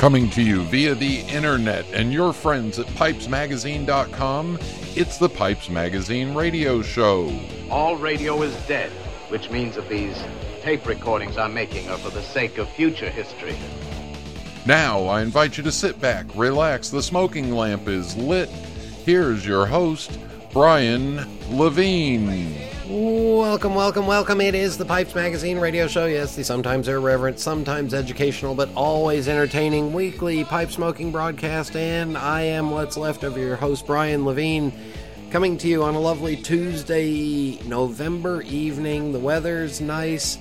Coming to you via the internet and your friends at pipesmagazine.com, it's the Pipes Magazine radio show. All radio is dead, which means that these tape recordings I'm making are for the sake of future history. Now, I invite you to sit back, relax, the smoking lamp is lit. Here's your host, Brian Levine. Welcome, welcome, welcome. It is the Pipes Magazine radio show. Yes, the sometimes irreverent, sometimes educational, but always entertaining weekly pipe smoking broadcast. And I am what's left of your host, Brian Levine, coming to you on a lovely Tuesday, November evening. The weather's nice,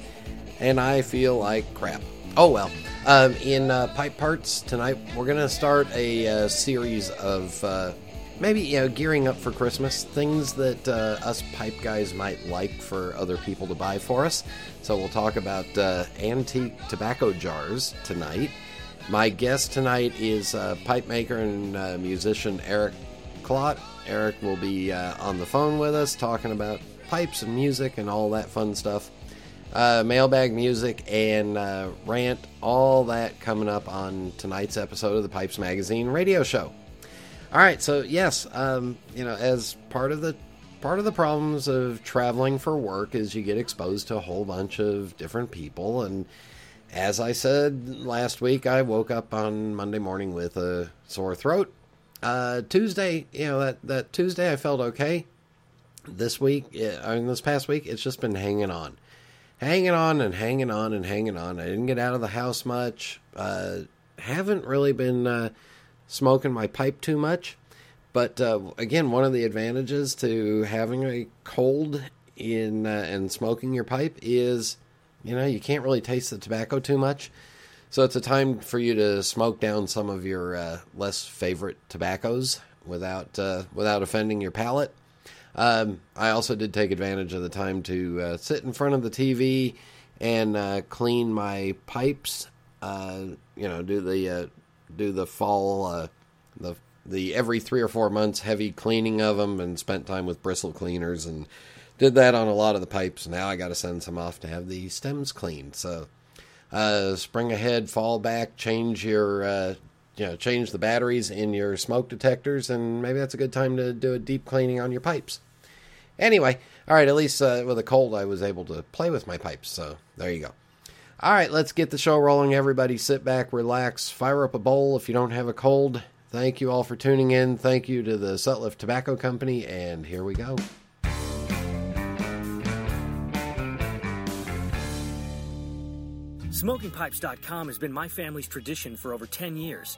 and I feel like crap. Oh well. Um, in uh, pipe parts tonight, we're going to start a uh, series of. Uh, maybe you know gearing up for christmas things that uh, us pipe guys might like for other people to buy for us. So we'll talk about uh, antique tobacco jars tonight. My guest tonight is uh, pipe maker and uh, musician eric Klodt. eric will be uh, on the phone with us talking about pipes and music and all that fun stuff. Uh, mailbag music and rant all that coming up on tonight's episode of the pipes magazine radio show all right, so yes, um, you know, as part of the part of the problems of traveling for work is you get exposed to a whole bunch of different people and as I said last week, I woke up on Monday morning with a sore throat. Uh, Tuesday, you know that that Tuesday I felt okay. This week, I mean, this past week, it's just been hanging on, hanging on and hanging on and hanging on. I didn't get out of the house much. Uh, haven't really been uh, smoking my pipe too much. But uh, again, one of the advantages to having a cold in uh, and smoking your pipe is, you know, you can't really taste the tobacco too much. So it's a time for you to smoke down some of your uh, less favorite tobaccos without uh, without offending your palate. Um, I also did take advantage of the time to uh, sit in front of the TV and uh, clean my pipes. you know, do the do the fall uh, the the every three or four months heavy cleaning of them and spent time with bristle cleaners and did that on a lot of the pipes. Now I got to send some off to have the stems cleaned. So uh, spring ahead, fall back, change your uh, you know change the batteries in your smoke detectors, and maybe that's a good time to do a deep cleaning on your pipes. Anyway, all right. At least uh, with a cold, I was able to play with my pipes. So there you go. All right, let's get the show rolling. Everybody sit back, relax, fire up a bowl if you don't have a cold. Thank you all for tuning in. Thank you to the Sutliff Tobacco Company, and here we go. SmokingPipes.com has been my family's tradition for over 10 years.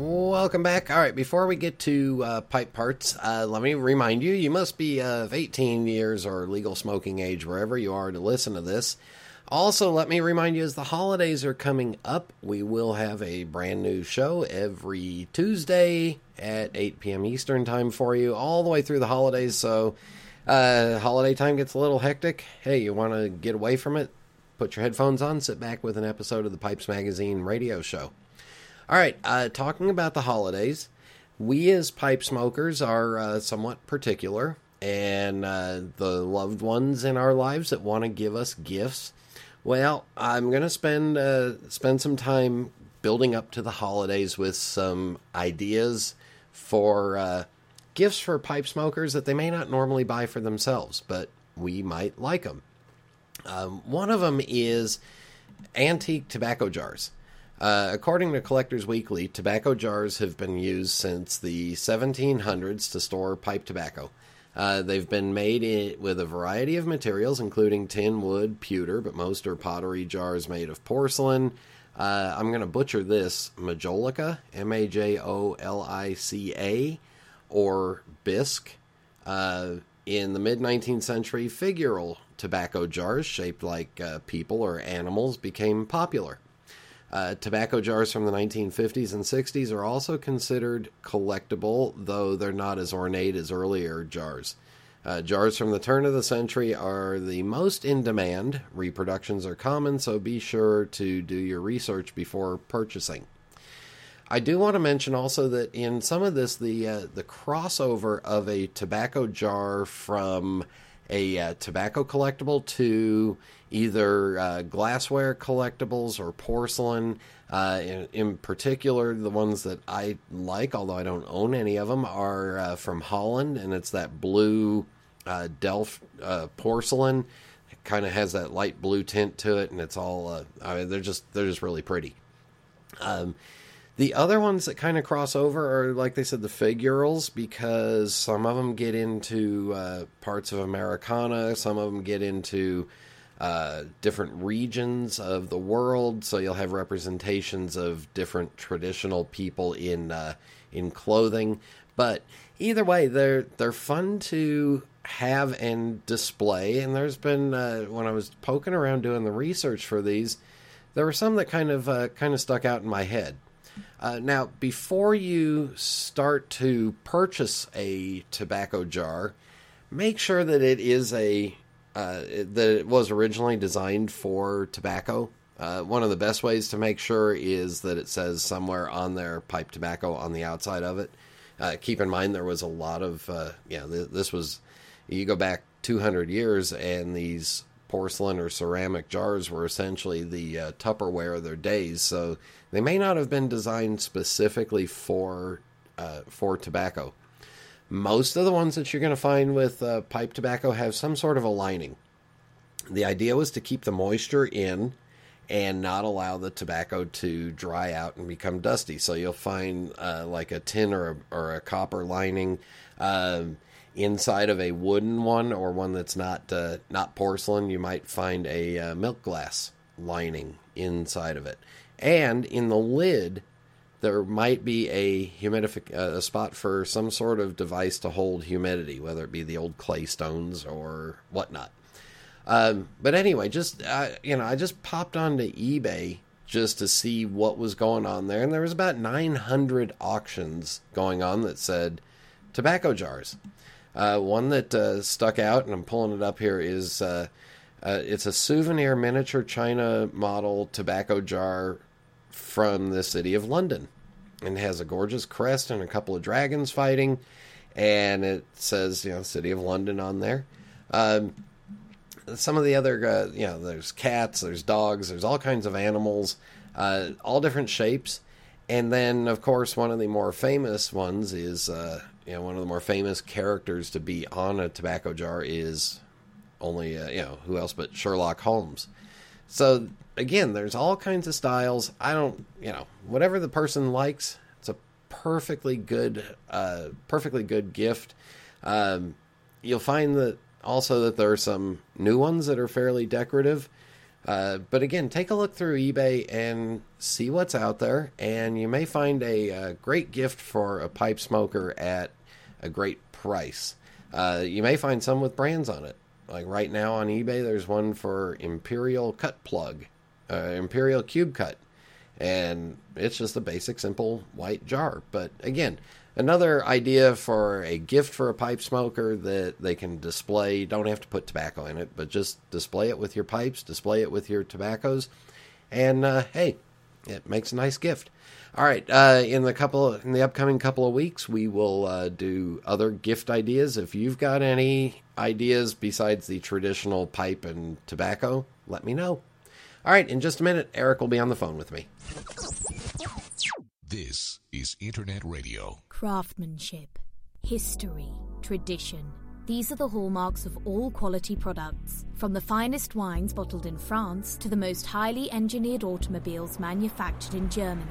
Welcome back. All right, before we get to uh, pipe parts, uh, let me remind you you must be of 18 years or legal smoking age wherever you are to listen to this. Also, let me remind you as the holidays are coming up, we will have a brand new show every Tuesday at 8 p.m. Eastern Time for you, all the way through the holidays. So, uh, holiday time gets a little hectic. Hey, you want to get away from it? Put your headphones on, sit back with an episode of the Pipes Magazine radio show. All right, uh, talking about the holidays, we as pipe smokers are uh, somewhat particular, and uh, the loved ones in our lives that want to give us gifts. Well, I'm going to spend uh, spend some time building up to the holidays with some ideas for uh, gifts for pipe smokers that they may not normally buy for themselves, but we might like them. Um, one of them is antique tobacco jars. Uh, according to Collectors Weekly, tobacco jars have been used since the 1700s to store pipe tobacco. Uh, they've been made in, with a variety of materials, including tin, wood, pewter, but most are pottery jars made of porcelain. Uh, I'm going to butcher this majolica, M A J O L I C A, or bisque. Uh, in the mid 19th century, figural tobacco jars shaped like uh, people or animals became popular. Uh, tobacco jars from the 1950s and 60s are also considered collectible, though they're not as ornate as earlier jars. Uh, jars from the turn of the century are the most in demand. Reproductions are common, so be sure to do your research before purchasing. I do want to mention also that in some of this, the uh, the crossover of a tobacco jar from a uh, tobacco collectible to either uh, glassware collectibles or porcelain. Uh, in, in, particular, the ones that I like, although I don't own any of them, are uh, from Holland, and it's that blue uh, Delft uh, porcelain. It kind of has that light blue tint to it, and it's all. I mean, they're just they're just really pretty. Um, the other ones that kind of cross over are, like they said, the figurals, because some of them get into uh, parts of Americana, some of them get into uh, different regions of the world. So you'll have representations of different traditional people in uh, in clothing. But either way, they're they're fun to have and display. And there's been uh, when I was poking around doing the research for these, there were some that kind of uh, kind of stuck out in my head. Uh, now, before you start to purchase a tobacco jar, make sure that it is a uh, that it was originally designed for tobacco. Uh, one of the best ways to make sure is that it says somewhere on there pipe tobacco on the outside of it. Uh, keep in mind there was a lot of uh, yeah th- this was you go back 200 years and these porcelain or ceramic jars were essentially the uh, Tupperware of their days. So they may not have been designed specifically for uh, for tobacco. Most of the ones that you're going to find with uh, pipe tobacco have some sort of a lining. The idea was to keep the moisture in and not allow the tobacco to dry out and become dusty. So you'll find uh, like a tin or a, or a copper lining. Um, inside of a wooden one or one that's not uh, not porcelain, you might find a uh, milk glass lining inside of it. And in the lid, there might be a humidific uh, a spot for some sort of device to hold humidity, whether it be the old clay stones or whatnot. Um, but anyway, just uh, you know, I just popped onto eBay just to see what was going on there, and there was about 900 auctions going on that said tobacco jars. Uh, one that uh, stuck out, and I'm pulling it up here, is uh, uh, it's a souvenir miniature China model tobacco jar from the city of London. And has a gorgeous crest and a couple of dragons fighting. And it says, you know, City of London on there. Um, some of the other, uh, you know, there's cats, there's dogs, there's all kinds of animals, uh, all different shapes. And then, of course, one of the more famous ones is you know, one of the more famous characters to be on a tobacco jar is only, uh, you know, who else but Sherlock Holmes. So again, there's all kinds of styles. I don't, you know, whatever the person likes, it's a perfectly good, uh, perfectly good gift. Um, you'll find that also that there are some new ones that are fairly decorative. Uh, but again, take a look through eBay and see what's out there, and you may find a, a uh, great gift for a pipe smoker at a great price. Uh, you may find some with brands on it. Like right now on eBay, there's one for Imperial Cut Plug, uh, Imperial Cube Cut, and it's just a basic, simple white jar. But again, another idea for a gift for a pipe smoker that they can display. Don't have to put tobacco in it, but just display it with your pipes, display it with your tobaccos, and uh, hey, it makes a nice gift. All right, uh, in the couple in the upcoming couple of weeks, we will uh, do other gift ideas. If you've got any ideas besides the traditional pipe and tobacco, let me know. All right, in just a minute, Eric will be on the phone with me. This is Internet Radio. Craftsmanship, history, tradition These are the hallmarks of all quality products, from the finest wines bottled in France to the most highly engineered automobiles manufactured in Germany.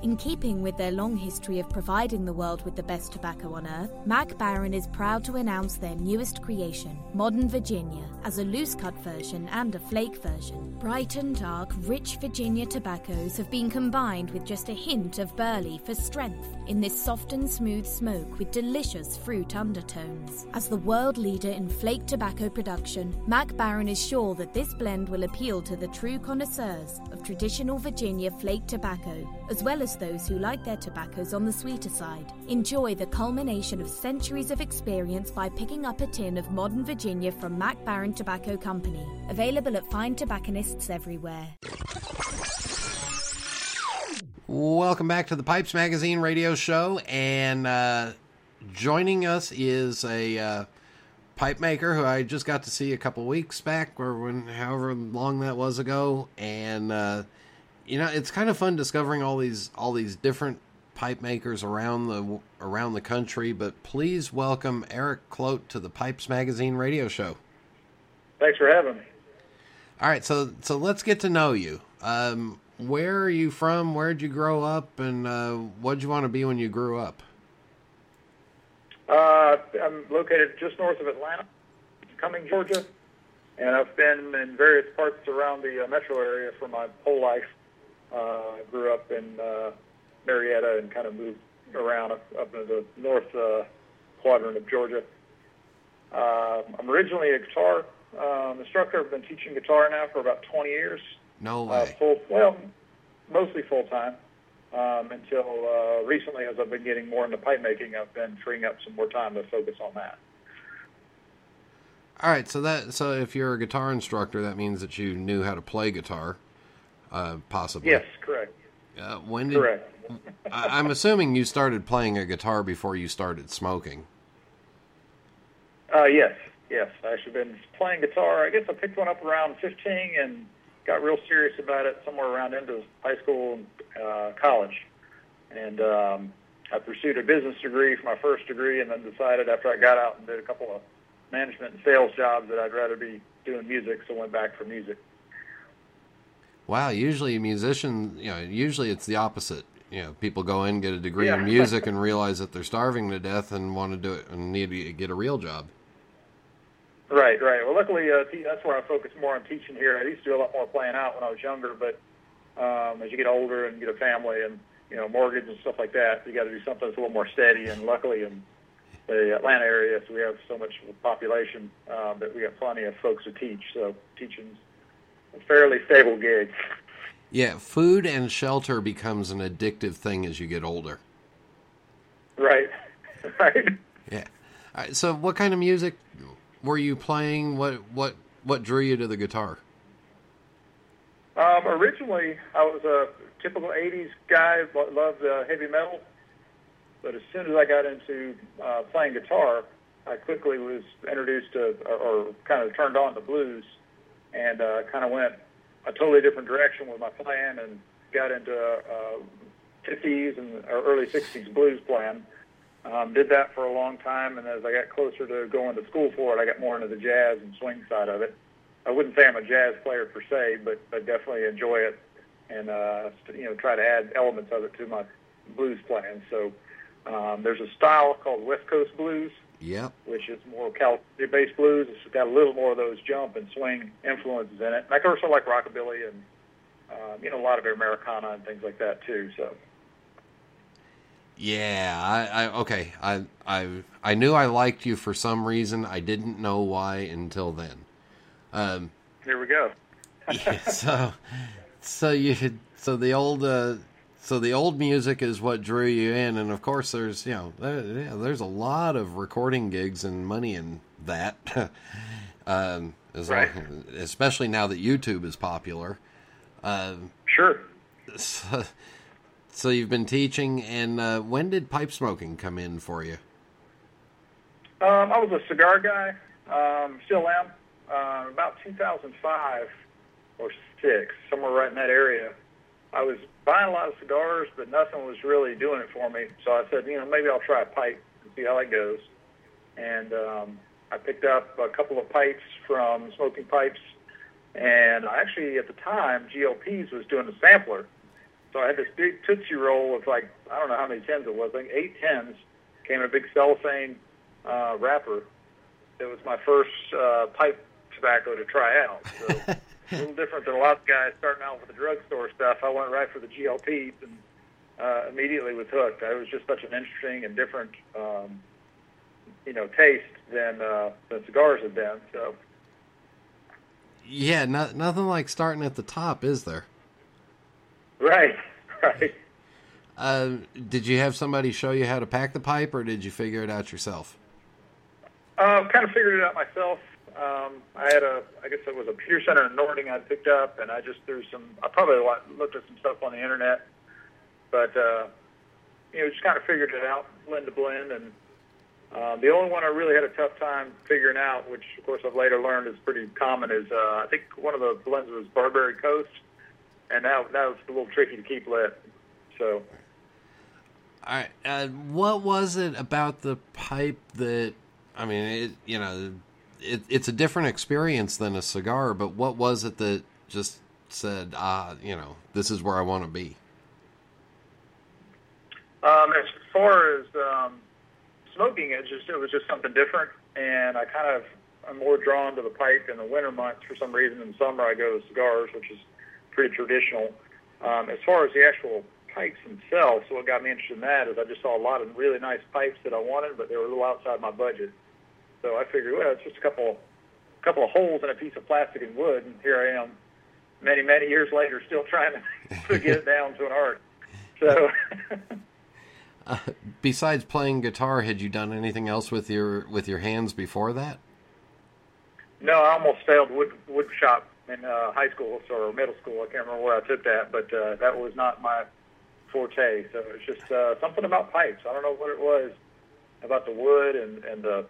In keeping with their long history of providing the world with the best tobacco on earth, Mac Baren is proud to announce their newest creation, Modern Virginia, as a loose cut version and a flake version. Bright and dark, rich Virginia tobaccos have been combined with just a hint of burley for strength in this soft and smooth smoke with delicious fruit undertones. As the world leader in flake tobacco production, Mac Baren is sure that this blend will appeal to the true connoisseurs of traditional Virginia flake tobacco, as well as those who like their tobaccos on the sweeter side. Enjoy the culmination of centuries of experience by picking up a tin of modern Virginia from Mac Baren Tobacco Company, available at fine tobacconists everywhere. Welcome back to the Pipes Magazine radio show, and uh, joining us is a uh, pipe maker who I just got to see a couple weeks back, or when, however long that was ago, and uh, you know it's kind of fun discovering all these all these different pipe makers around the around the country. But please welcome Eric Klodt to the Pipes Magazine radio show. Thanks for having me. All right, so so let's get to know you. Um, where are you from? Where'd you grow up, and uh, what'd you want to be when you grew up? Uh, I'm located just north of Atlanta, Cumming, Georgia, and I've been in various parts around the uh, metro area for my whole life. Uh, grew up in uh, Marietta and kind of moved around up, up into the north uh, quadrant of Georgia. Uh, I'm originally a guitar um, instructor. I've been teaching guitar now for about 20 years. No Uh, way. full, well, mostly full time. Um, until uh, recently, as I've been getting more into pipe making, I've been freeing up some more time to focus on that. All right, so that so if you're a guitar instructor, that means that you knew how to play guitar, uh, possibly. Yes, correct. Uh, when did? Correct. I, I'm assuming you started playing a guitar before you started smoking. Uh, yes, yes. I should have been playing guitar. I guess I picked one up around 15 and got real serious about it somewhere around into high school and uh, college. And um, I pursued a business degree for my first degree, and then decided after I got out and did a couple of management and sales jobs that I'd rather be doing music, so went back for music. Wow, usually a musician, you know, usually it's the opposite. You know, people go in, get a degree Yeah. in music, and realize that they're starving to death and want to do it and need to get a real job. Right, right. Well, luckily, uh, that's where I focus more on teaching here. I used to do a lot more playing out when I was younger, but um, as you get older and get a family and you know mortgage and stuff like that, you got to do something that's a little more steady. And luckily, in the Atlanta area, so we have so much population um, that we have plenty of folks to teach. So teaching's a fairly stable gig. Yeah, food and shelter becomes an addictive thing as you get older. Right, right. Yeah. All right, so, what kind of music were you playing? What what what drew you to the guitar? Um, originally, I was a typical '80s guy, lo- loved uh, heavy metal. But as soon as I got into uh, playing guitar, I quickly was introduced to, or, or kind of turned on to blues, and uh, kind of went a totally different direction with my playing, and got into uh, 50s and early 60s blues playing. Um, did that for a long time, and as I got closer to going to school for it, I got more into the jazz and swing side of it. I wouldn't say I'm a jazz player per se, but I definitely enjoy it, and uh, you know try to add elements of it to my blues playing. So um, there's a style called West Coast blues, Yep. which is more California-based blues. It's got a little more of those jump and swing influences in it. And I also like rockabilly and um, you know a lot of Americana and things like that too. So Yeah, I, I okay. I I I knew I liked you for some reason. I didn't know why until then. Um, here we go. yeah, so so you so the old uh, so the old music is what drew you in, and of course there's you know there, yeah, there's a lot of recording gigs and money in that. um, as Right. long- especially now that YouTube is popular. Um, Sure. so, So you've been teaching, and uh, when did pipe smoking come in for you? Um, I was a cigar guy, um, still am. Uh, about 2005 or six, somewhere right in that area. I was buying a lot of cigars, but nothing was really doing it for me. So I said, you know, maybe I'll try a pipe and see how that goes. And um, I picked up a couple of pipes from Smoking Pipes, and actually at the time GLP's was doing a sampler. So I had this big Tootsie Roll of like I don't know how many tens it was, I think eight tens. Came in a big cellophane uh, wrapper. It was my first uh, pipe tobacco to try out. So a little different than a lot of guys starting out with the drugstore stuff. I went right for the GLPs and uh, immediately was hooked. It was just such an interesting and different, um, you know, taste than uh, than cigars had been. So Yeah, no, nothing like starting at the top, is there? Right, right. Uh, did you have somebody show you how to pack the pipe, or did you figure it out yourself? Um, kind of figured it out myself. Um, I had a, I guess it was a Peter Center in Nording I picked up, and I just threw some. I probably looked at some stuff on the internet, but uh, you know, just kind of figured it out, blend to blend, and uh, the only one I really had a tough time figuring out, which of course I've later learned is pretty common, is uh, I think one of the blends was Barbary Coast, and that that was a little tricky to keep lit. So All right. Uh, what was it about the pipe that? I mean, it, you know, it, it's a different experience than a cigar. But what was it that just said, ah, you know, this is where I want to be? Um, as far as um, smoking, it just it was just something different, and I kind of I'm more drawn to the pipe in the winter months for some reason. In summer, I go to cigars, which is pretty traditional. Um, as far as the actual pipes themselves, so what got me interested in that is I just saw a lot of really nice pipes that I wanted, but they were a little outside my budget. So I figured, well, it's just a couple couple of holes in a piece of plastic and wood, and here I am, many many years later, still trying to, to get it down to an art. So. Uh, besides playing guitar, had you done anything else with your with your hands before that? No, I almost failed wood wood shop in uh, high school or middle school. I can't remember where I took that, but uh, that was not my forte. So it's just uh, something about pipes. I don't know what it was about the wood and and the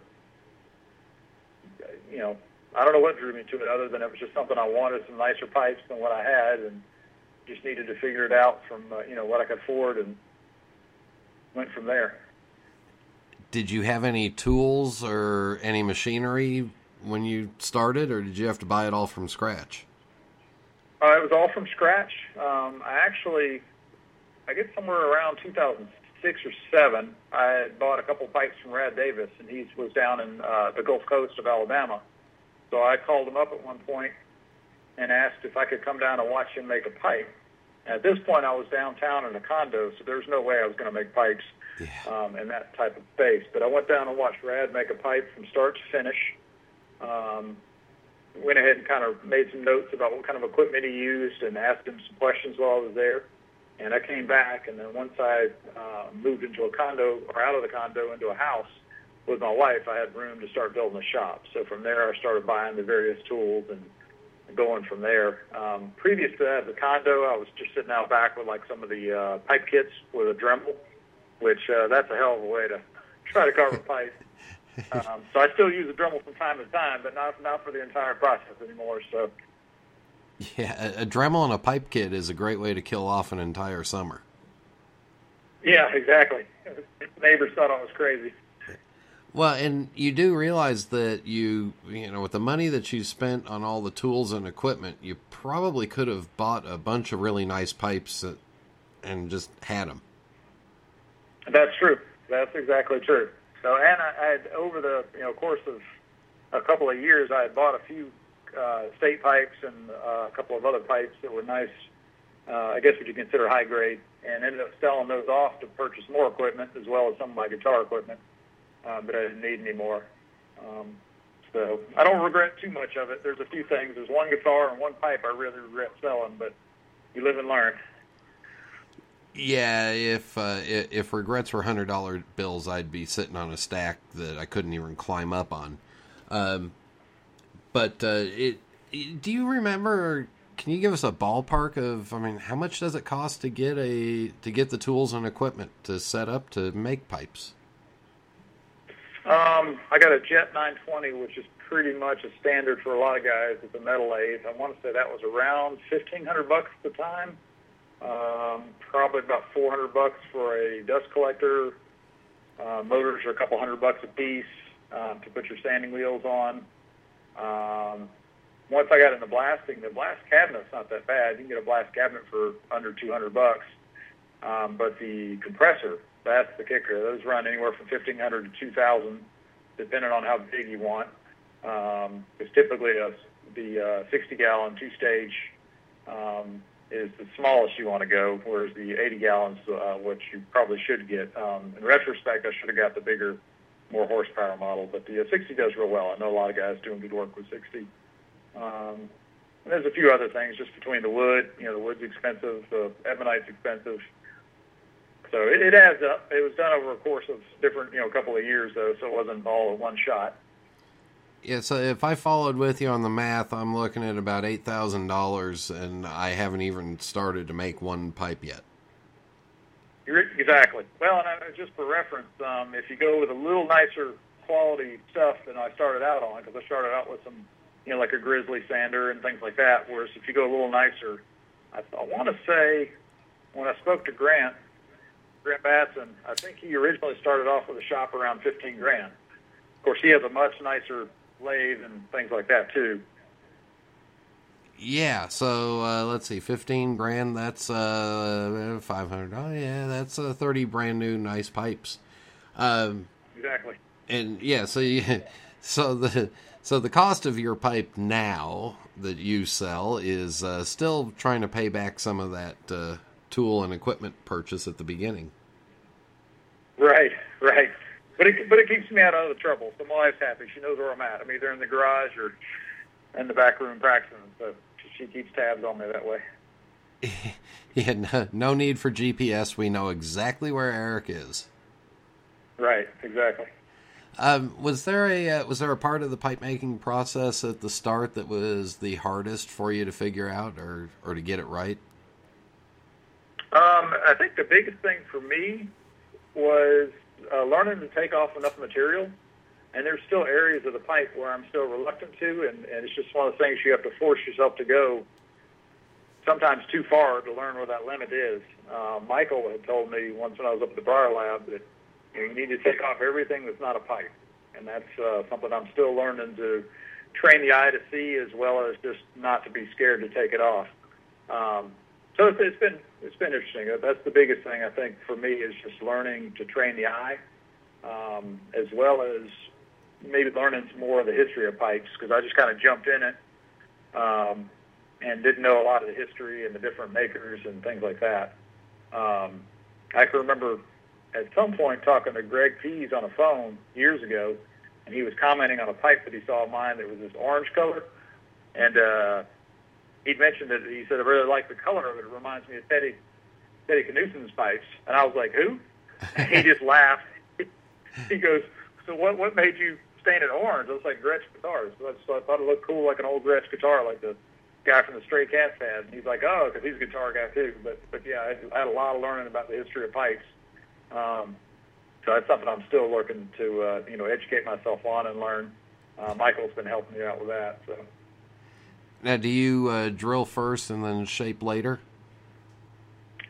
you know I don't know what drew me to it other than it was just something I wanted some nicer pipes than what I had and just needed to figure it out from uh, you know what I could afford and went from there. Did you have any tools or any machinery when you started, or did you have to buy it all from scratch? Uh, it was all from scratch. Um, I actually, I guess somewhere around 2006 or seven, I had bought a couple pipes from Rad Davis, and he was down in uh, the Gulf Coast of Alabama. So I called him up at one point and asked if I could come down and watch him make a pipe. At this point, I was downtown in a condo, so there was no way I was going to make pipes um, in that type of space. But I went down and watched Rad make a pipe from start to finish. Um, went ahead and kind of made some notes about what kind of equipment he used and asked him some questions while I was there. And I came back, and then once I uh, moved into a condo or out of the condo into a house with my wife, I had room to start building a shop. So from there, I started buying the various tools and going from there. Um, previous to that, the condo, I was just sitting out back with like some of the uh, pipe kits with a Dremel, which uh, that's a hell of a way to try to carve a pipe. Um, so I still use a Dremel from time to time, but not not for the entire process anymore. So Yeah, a, a Dremel and a pipe kit is a great way to kill off an entire summer. yeah, exactly. Neighbors thought I was crazy. Well, and you do realize that you, you know, with the money that you spent on all the tools and equipment, you probably could have bought a bunch of really nice pipes that, and just had them. That's true. That's exactly true. So, and I, had over the you know course of a couple of years, I had bought a few uh, state pipes and uh, a couple of other pipes that were nice. Uh, I guess what you consider high grade, and ended up selling those off to purchase more equipment as well as some of my guitar equipment uh, that I didn't need anymore. Um, so I don't regret too much of it. There's a few things. There's one guitar and one pipe I really regret selling, but you live and learn. Yeah, if uh, if regrets were hundred dollar bills, I'd be sitting on a stack that I couldn't even climb up on. Um, but uh, it, do you remember can you give us a ballpark of? I mean, how much does it cost to get a to get the tools and equipment to set up to make pipes? Um, I got a Jet 920, which is pretty much a standard for a lot of guys with the metal lathe. I want to say that was around 1500 bucks at the time. Um, probably about 400 bucks for a dust collector. Uh, motors are a couple hundred bucks a piece um, to put your sanding wheels on. Um, once I got into blasting, the blast cabinet's not that bad. You can get a blast cabinet for under 200 bucks. Um, but the compressor, that's the kicker. Those run anywhere from 1500 to 2000, depending on how big you want. Um, it's typically a, the uh, 60 gallon two stage um, is the smallest you want to go, whereas the 80 gallons, uh, which you probably should get. Um, in retrospect, I should have got the bigger, more horsepower model, but the uh, 60 does real well. I know a lot of guys doing good work with 60. Um, and there's a few other things just between the wood. You know, the wood's expensive, the ebonite's expensive. So it, it adds up. It was done over a course of different, you know, a couple of years though, so it wasn't all at one shot. Yeah, so if I followed with you on the math, I'm looking at about eight thousand dollars, and I haven't even started to make one pipe yet. Exactly. Well, and I, just for reference, um, if you go with a little nicer quality stuff than I started out on, because I started out with some, you know, like a grizzly sander and things like that. Whereas if you go a little nicer, I, I want to say when I spoke to Grant, Grant Batson, I think he originally started off with a shop around 15 grand. Of course, he has a much nicer lathe and things like that too. Yeah, so uh, let's see, fifteen grand. That's uh, five hundred. Oh yeah, that's uh, thirty brand new nice pipes. Um, exactly. And yeah, so you, so the so the cost of your pipe now that you sell is uh, still trying to pay back some of that uh, tool and equipment purchase at the beginning. Right, right. But it but it keeps me out of the trouble. So my wife's happy. She knows where I'm at. I'm either in the garage or in the back room practicing. So she keeps tabs on me that way. yeah, no, no need for GPS. We know exactly where Eric is. Right, exactly. Um, was there a uh, was there a part of the pipe making process at the start that was the hardest for you to figure out or or to get it right? Um, I think the biggest thing for me was uh, learning to take off enough material. And there's still areas of the pipe where I'm still reluctant to, and, and it's just one of the things you have to force yourself to go sometimes too far to learn where that limit is. Uh, Michael had told me once when I was up at the Briar Lab that you, need to take off everything that's not a pipe, and that's uh, something I'm still learning to train the eye to see as well as just not to be scared to take it off. Um, so it's, it's been it's been interesting. That's the biggest thing I think for me is just learning to train the eye, um, as well as maybe learning some more of the history of pipes because I just kind of jumped in it um, and didn't know a lot of the history and the different makers and things like that. Um, I can remember at some point talking to Greg Pease on a phone years ago, and he was commenting on a pipe that he saw of mine that was this orange color, and uh, he'd mentioned that he said I really like the color of it. It reminds me of Teddy Teddy Knudsen's pipes, and I was like, who? And he just laughed. he goes, so what what made you stain it orange? It looks like Gretsch guitars. So, so I thought it looked cool, like an old Gretsch guitar, like the guy from the Stray Cats had. And he's like, oh, because he's a guitar guy too. But but yeah, I, I had a lot of learning about the history of pipes. Um, so that's something I'm still looking to uh, you know educate myself on and learn. Uh, Michael's been helping me out with that. So. Now, do you uh, drill first and then shape later?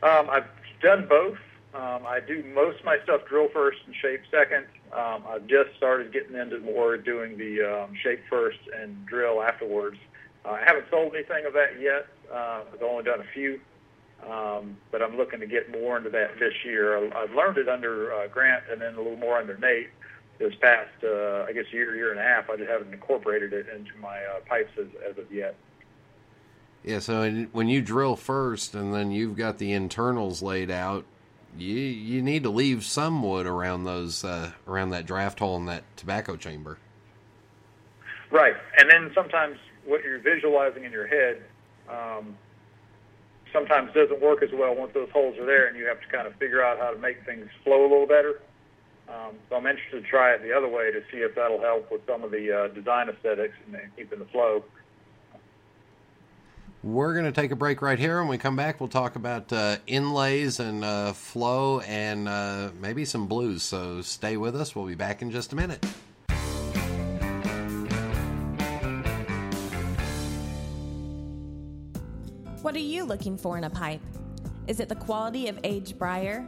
Um, I've done both. Um, I do most of my stuff drill first and shape second. Um, I've just started getting into more doing the um, shape first and drill afterwards. Uh, I haven't sold anything of that yet. Uh, I've only done a few, um, but I'm looking to get more into that this year. I, I've learned it under uh, Grant and then a little more under Nate this past, uh, I guess, year, year and a half. I just haven't incorporated it into my uh, pipes as, as of yet. Yeah, so when you drill first and then you've got the internals laid out, you you need to leave some wood around those uh, around that draft hole in that tobacco chamber. Right, and then sometimes what you're visualizing in your head um, sometimes doesn't work as well once those holes are there, and you have to kind of figure out how to make things flow a little better. Um, so I'm interested to try it the other way to see if that'll help with some of the uh, design aesthetics and keeping the flow. We're going to take a break right here. When we come back, we'll talk about uh, inlays and uh, flow and uh, maybe some blues. So stay with us. We'll be back in just a minute. What are you looking for in a pipe? Is it the quality of aged briar?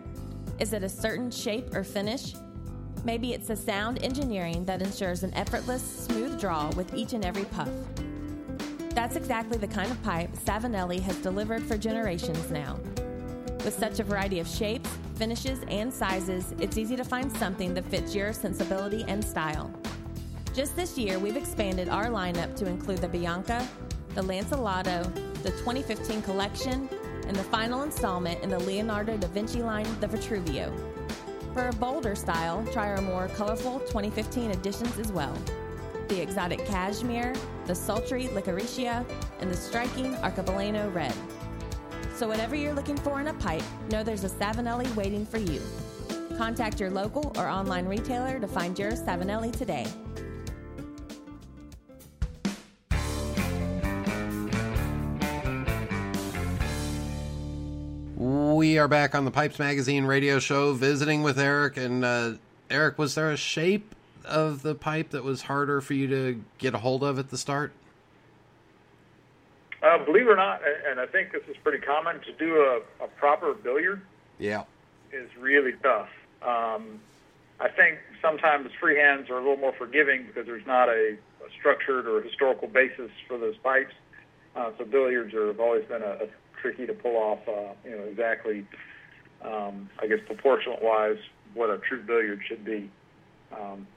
Is it a certain shape or finish? Maybe it's the sound engineering that ensures an effortless, smooth draw with each and every puff. That's exactly the kind of pipe Savinelli has delivered for generations now. With such a variety of shapes, finishes, and sizes, it's easy to find something that fits your sensibility and style. Just this year, we've expanded our lineup to include the Bianca, the Lancelotto, the 2015 collection, and the final installment in the Leonardo da Vinci line, the Vitruvio. For a bolder style, try our more colorful 2015 editions as well. The exotic cashmere, the sultry licoricia, and the striking arcobaleno red. So whatever you're looking for in a pipe, know there's a Savinelli waiting for you. Contact your local or online retailer to find your Savinelli today. We are back on the Pipes Magazine radio show, visiting with Eric. And uh, Eric, was there a shape of the pipe that was harder for you to get a hold of at the start? Uh, believe it or not, and I think this is pretty common, to do a, a proper billiard Yeah. is really tough. Um, I think sometimes freehands are a little more forgiving because there's not a, a structured or historical basis for those pipes. Uh, so billiards are, have always been a, a tricky to pull off, uh, you know, exactly, um, I guess, proportionate-wise, what a true billiard should be. Um,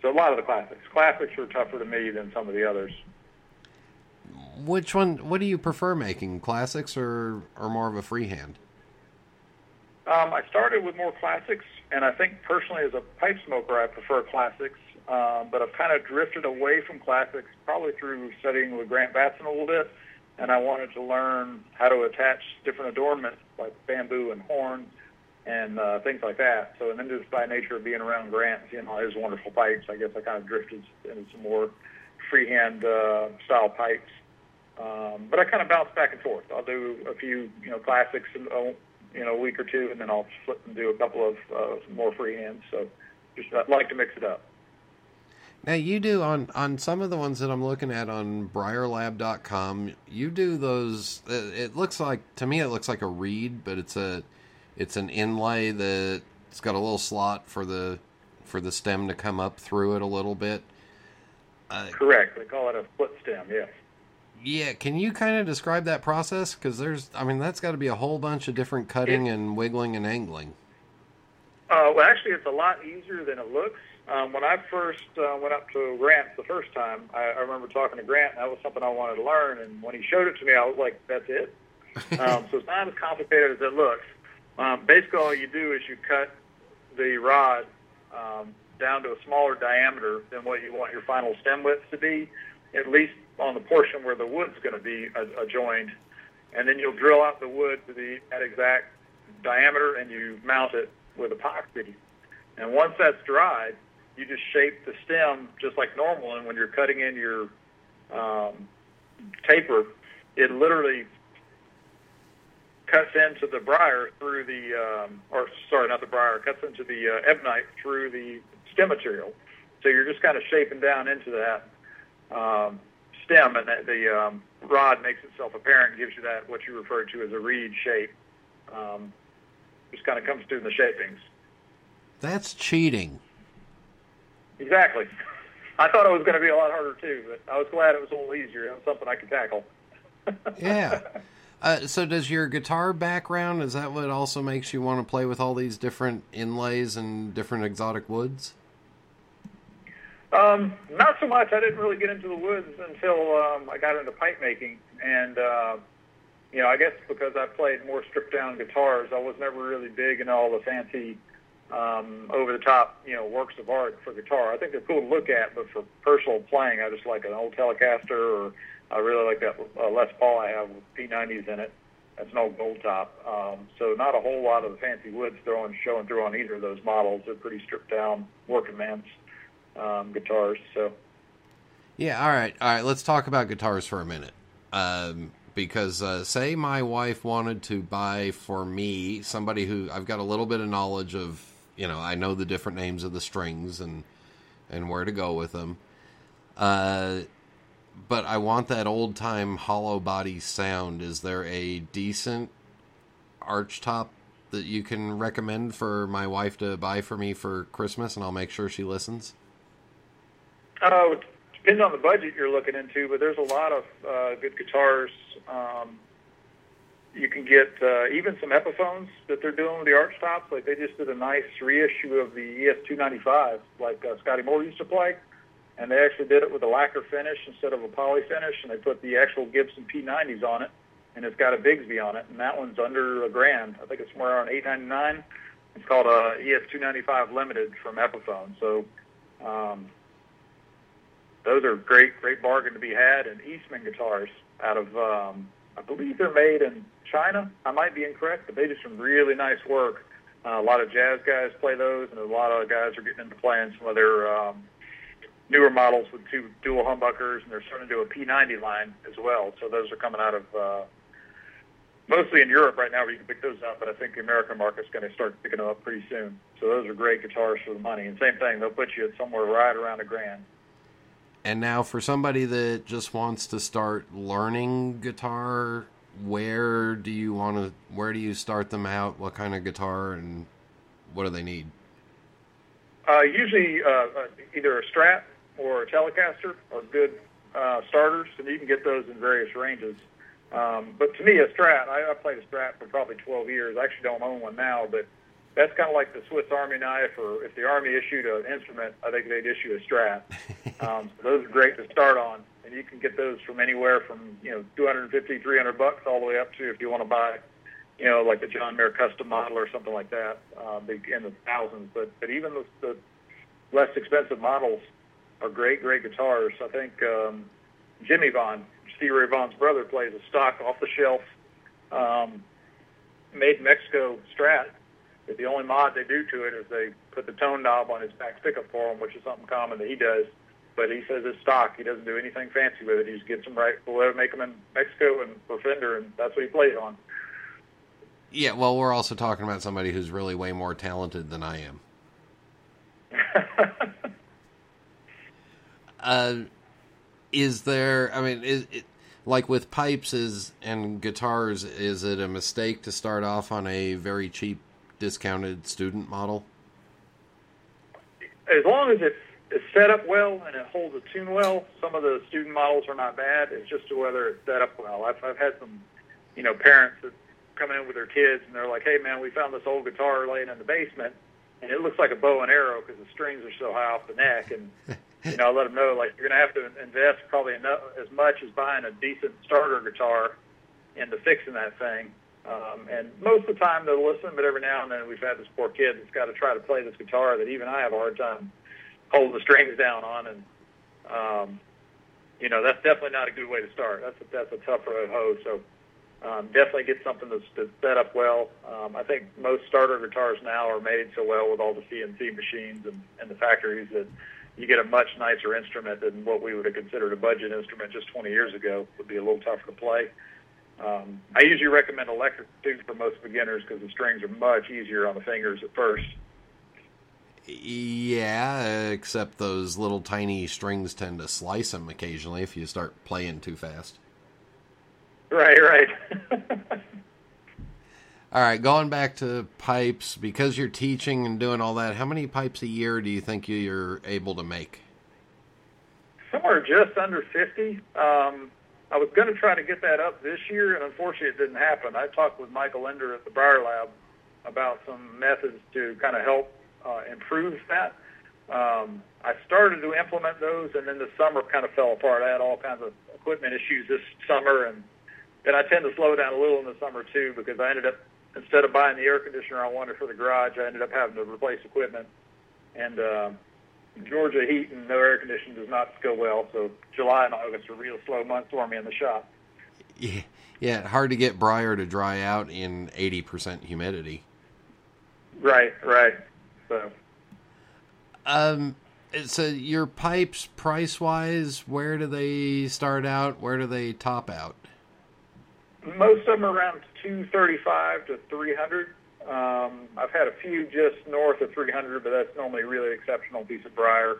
so a lot of the classics. Classics are tougher to me than some of the others. Which one? What do you prefer making, classics or or more of a freehand? Um, I started with more classics, and I think personally, as a pipe smoker, I prefer classics. Um, but I've kind of drifted away from classics, probably through studying with Grant Batson a little bit, and I wanted to learn how to attach different adornments like bamboo and horn and uh, things like that. So, and then just by nature of being around Grant, seeing all his wonderful pipes, I guess I kind of drifted into some more freehand uh, style pipes. Um, but I kind of bounce back and forth. I'll do a few, you know, classics in uh, you know a week or two, and then I'll flip and do a couple of uh, more freehands. So, just I like to mix it up. Now you do on on some of the ones that I'm looking at on BriarLab.com. You do those. It, it looks like to me, it looks like a reed, but it's a it's an inlay that it's got a little slot for the for the stem to come up through it a little bit. Uh, Correct. They call it a foot stem. Yes. yeah, can you kind of describe that process? Because there's, I mean, that's got to be a whole bunch of different cutting and wiggling and angling. Uh, well, actually, it's a lot easier than it looks. Um, when I first uh, went up to Grant the first time, I, I remember talking to Grant, and that was something I wanted to learn. And when he showed it to me, I was like, "That's it." um, so it's not as complicated as it looks. Um, basically, all you do is you cut the rod um, down to a smaller diameter than what you want your final stem width to be, at least on the portion where the wood's going to be a, a joined, and then you'll drill out the wood to the that exact diameter, and you mount it with epoxy. And once that's dried, you just shape the stem just like normal. And when you're cutting in your um, taper, it literally cuts into the briar through the, um, or sorry, not the briar, cuts into the uh, ebonite through the stem material. So you're just kind of shaping down into that um, stem, and that the um, rod makes itself apparent, and gives you that what you referred to as a reed shape. Um, just kind of comes through in the shapings. That's cheating. Exactly. I thought it was going to be a lot harder too, but I was glad it was a little easier. It was something I could tackle. Yeah. Uh, so does your guitar background is that what also makes you want to play with all these different inlays and different exotic woods? Um, not so much. I didn't really get into the woods until um, I got into pipe making, and uh, you know, I guess because I played more stripped down guitars, I was never really big in all the fancy, um, over the top, you know, works of art for guitar. I think they're cool to look at, but for personal playing, I just like an old Telecaster, or I really like that uh, Les Paul I have with P90s in it. That's an old gold top. Um, so not a whole lot of fancy woods throwing showing through on either of those models. They're pretty stripped down working man's um, guitars. So Yeah, all right. All right, let's talk about guitars for a minute. Um, because uh, say my wife wanted to buy for me somebody who I've got a little bit of knowledge of, you know, I know the different names of the strings and and where to go with them. Uh, but I want that old time hollow body sound. Is there a decent arch top that you can recommend for my wife to buy for me for Christmas, and I'll make sure she listens? Uh, depends on the budget you're looking into, but there's a lot of uh, good guitars. Um, you can get uh, even some Epiphones that they're doing with the arch tops. Like they just did a nice reissue of the ES295, like uh, Scotty Moore used to play, and they actually did it with a lacquer finish instead of a poly finish, and they put the actual Gibson P90s on it, and it's got a Bigsby on it, and that one's under a grand. I think it's somewhere around 899. It's called a ES295 Limited from Epiphone. So um, those are great, great bargain to be had. And Eastman guitars out of, um, I believe they're made in China. I might be incorrect, but they do some really nice work. Uh, a lot of jazz guys play those, and a lot of guys are getting into playing some of their um, newer models with two dual humbuckers, and they're starting to do a P90 line as well. So those are coming out of uh, mostly in Europe right now, where you can pick those up. But I think the American market's going to start picking them up pretty soon. So those are great guitars for the money. And same thing, they'll put you at somewhere right around a grand. And now, for somebody that just wants to start learning guitar, where do you want to? Where do you start them out? What kind of guitar and what do they need? Uh, usually, uh, uh, either a Strat or a Telecaster are good uh, starters, and you can get those in various ranges. Um, but to me, a Strat, I, I played a Strat for probably 12 years. I actually don't own one now, but that's kind of like the Swiss Army knife, or if the Army issued an instrument, I think they'd issue a Strat. um, so those are great to start on, and you can get those from anywhere from you know 250, 300 bucks all the way up to if you want to buy, you know, like the John Mayer custom model or something like that, uh, in the thousands. But but even the, the less expensive models are great, great guitars. I think um, Jimmie Vaughan, Stevie Ray Vaughan's brother, plays a stock off the shelf, um, made in Mexico Strat the only mod they do to it is they put the tone knob on his back pickup for him, which is something common that he does. But he says it's stock. He doesn't do anything fancy with it. He just gets them right whatever make them in Mexico and for Fender, and that's what he plays on. Yeah, well, we're also talking about somebody who's really way more talented than I am. uh, is there? I mean, is it, like with pipes is and guitars? Is it a mistake to start off on a very cheap discounted student model? As long as it's, it's set up well and it holds a tune well, some of the student models are not bad. It's just whether it's set up well. I've, I've had some, you know, parents that come in with their kids and they're like, "Hey, man, we found this old guitar laying in the basement, and it looks like a bow and arrow because the strings are so high off the neck." And you know, I let them know like you're to have to invest probably enough, as much as buying a decent starter guitar into fixing that thing. Um, and most of the time they'll listen, but every now and then we've had this poor kid that's got to try to play this guitar that even I have a hard time holding the strings down on. And, um, you know, that's definitely not a good way to start. That's a, that's a tough road hoe. So um, definitely get something that's, that's set up well. Um, I think most starter guitars now are made so well with all the CNC machines and, and the factories that you get a much nicer instrument than what we would have considered a budget instrument just 20 years ago. Would be a little tougher to play. Um, I usually recommend electric too for most beginners because the strings are much easier on the fingers at first. Yeah, except those little tiny strings tend to slice them occasionally if you start playing too fast. Right, right. all right, going back to pipes, because you're teaching and doing all that, how many pipes a year do you think you're able to make? Somewhere just under 50. Um, I was going to try to get that up this year, and unfortunately, it didn't happen. I talked with Michael Linder at the Briar Lab about some methods to kind of help uh, improve that. Um, I started to implement those, and then the summer kind of fell apart. I had all kinds of equipment issues this summer, and then I tend to slow down a little in the summer too because I ended up instead of buying the air conditioner I wanted for the garage, I ended up having to replace equipment, and uh, Georgia heat and no air conditioning does not go well. So July and August are real slow months for me in the shop. Yeah, yeah, hard to get briar to dry out in eighty percent humidity. Right, right. So, um, so your pipes price wise, where do they start out? Where do they top out? most of them are around 235 to 300. Um, I've had a few just north of 300, but that's normally a really exceptional piece of briar.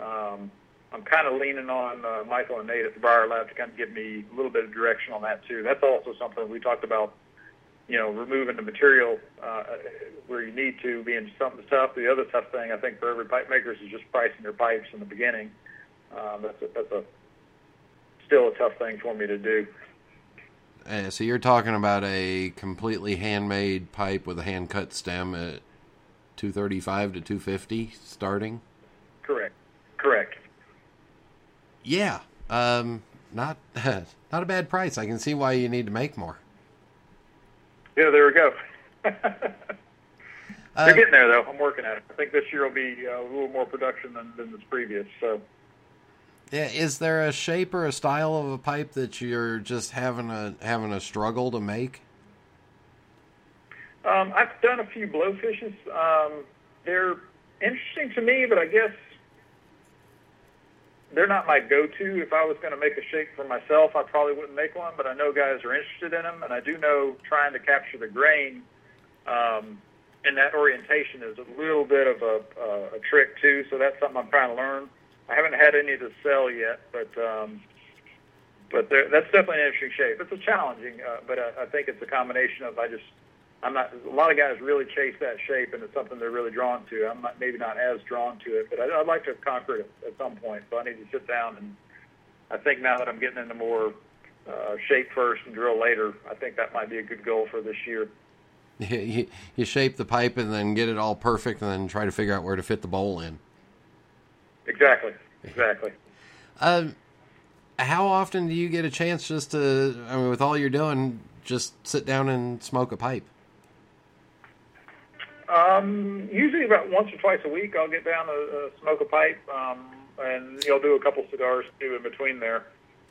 Um, I'm kind of leaning on uh, Michael and Nate at the Briar Lab to kind of give me a little bit of direction on that too. That's also something we talked about. You know, removing the material uh, where you need to, being something tough. The other tough thing I think for every pipe maker is just pricing their pipes in the beginning. Um, that's a, that's a still a tough thing for me to do. Uh, so you're talking about a completely handmade pipe with a hand cut stem at 235 to 250 starting. Correct. Correct. Yeah. Um, not not a bad price. I can see why you need to make more. Yeah, there we go. Uh, They're getting there though. I'm working at it. I think this year will be uh, a little more production than, than this previous. So. Yeah, is there a shape or a style of a pipe that you're just having a having a struggle to make? Um, I've done a few blowfishes. Um, they're interesting to me, but I guess they're not my go-to. If I was going to make a shape for myself, I probably wouldn't make one. But I know guys are interested in them, and I do know trying to capture the grain um, in that orientation is a little bit of a, a, a trick too. So that's something I'm trying to learn. I haven't had any to sell yet, but um, but that's definitely an interesting shape. It's a challenging, uh, but I, I think it's a combination of I just I'm not. A lot of guys really chase that shape, and it's something they're really drawn to. I'm not, maybe not as drawn to it, but I, I'd like to conquer it at some point. So I need to sit down and I think now that I'm getting into more uh, shape first and drill later, I think that might be a good goal for this year. You, you shape the pipe and then get it all perfect, and then try to figure out where to fit the bowl in. Exactly. Exactly. Um, how often do you get a chance just to, I mean, with all you're doing, just sit down and smoke a pipe? Um, usually about once or twice a week, I'll get down to uh, smoke a pipe, um, and you'll do a couple cigars too in between there.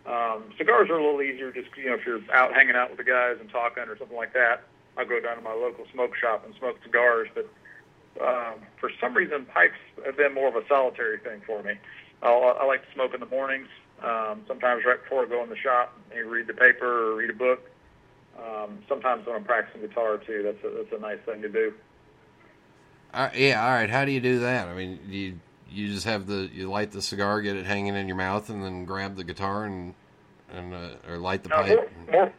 Um, cigars are a little easier, just you know, if you're out hanging out with the guys and talking or something like that. I'll go down to my local smoke shop and smoke cigars. But um, for some reason, pipes have been more of a solitary thing for me. I'll, I like to smoke in the mornings. Um, sometimes right before I go in the shop, and read the paper or read a book. Um, sometimes when I'm practicing guitar too, that's a, that's a nice thing to do. Uh, yeah, all right. How do you do that? I mean, you you just have the you light the cigar, get it hanging in your mouth, and then grab the guitar and and uh, or light the No, pipe. more, more,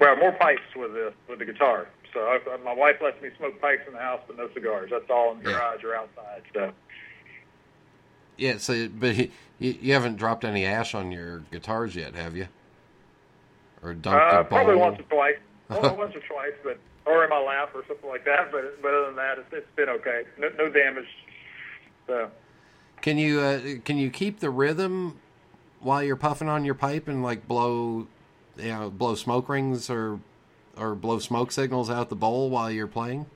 well, more pipes with the with the guitar. So I, my wife lets me smoke pipes in the house, but no cigars. That's all in the Yeah. garage or outside. So Yeah. So, but you, you haven't dropped any ash on your guitars yet, have you? Or dumped uh, a bowl? probably once or twice, well, once or twice, but or in my lap or something like that. But but other than that, it's, it's been okay. No, no damage. So Can you uh, can you keep the rhythm while you're puffing on your pipe and like blow, you know, blow smoke rings or or blow smoke signals out the bowl while you're playing?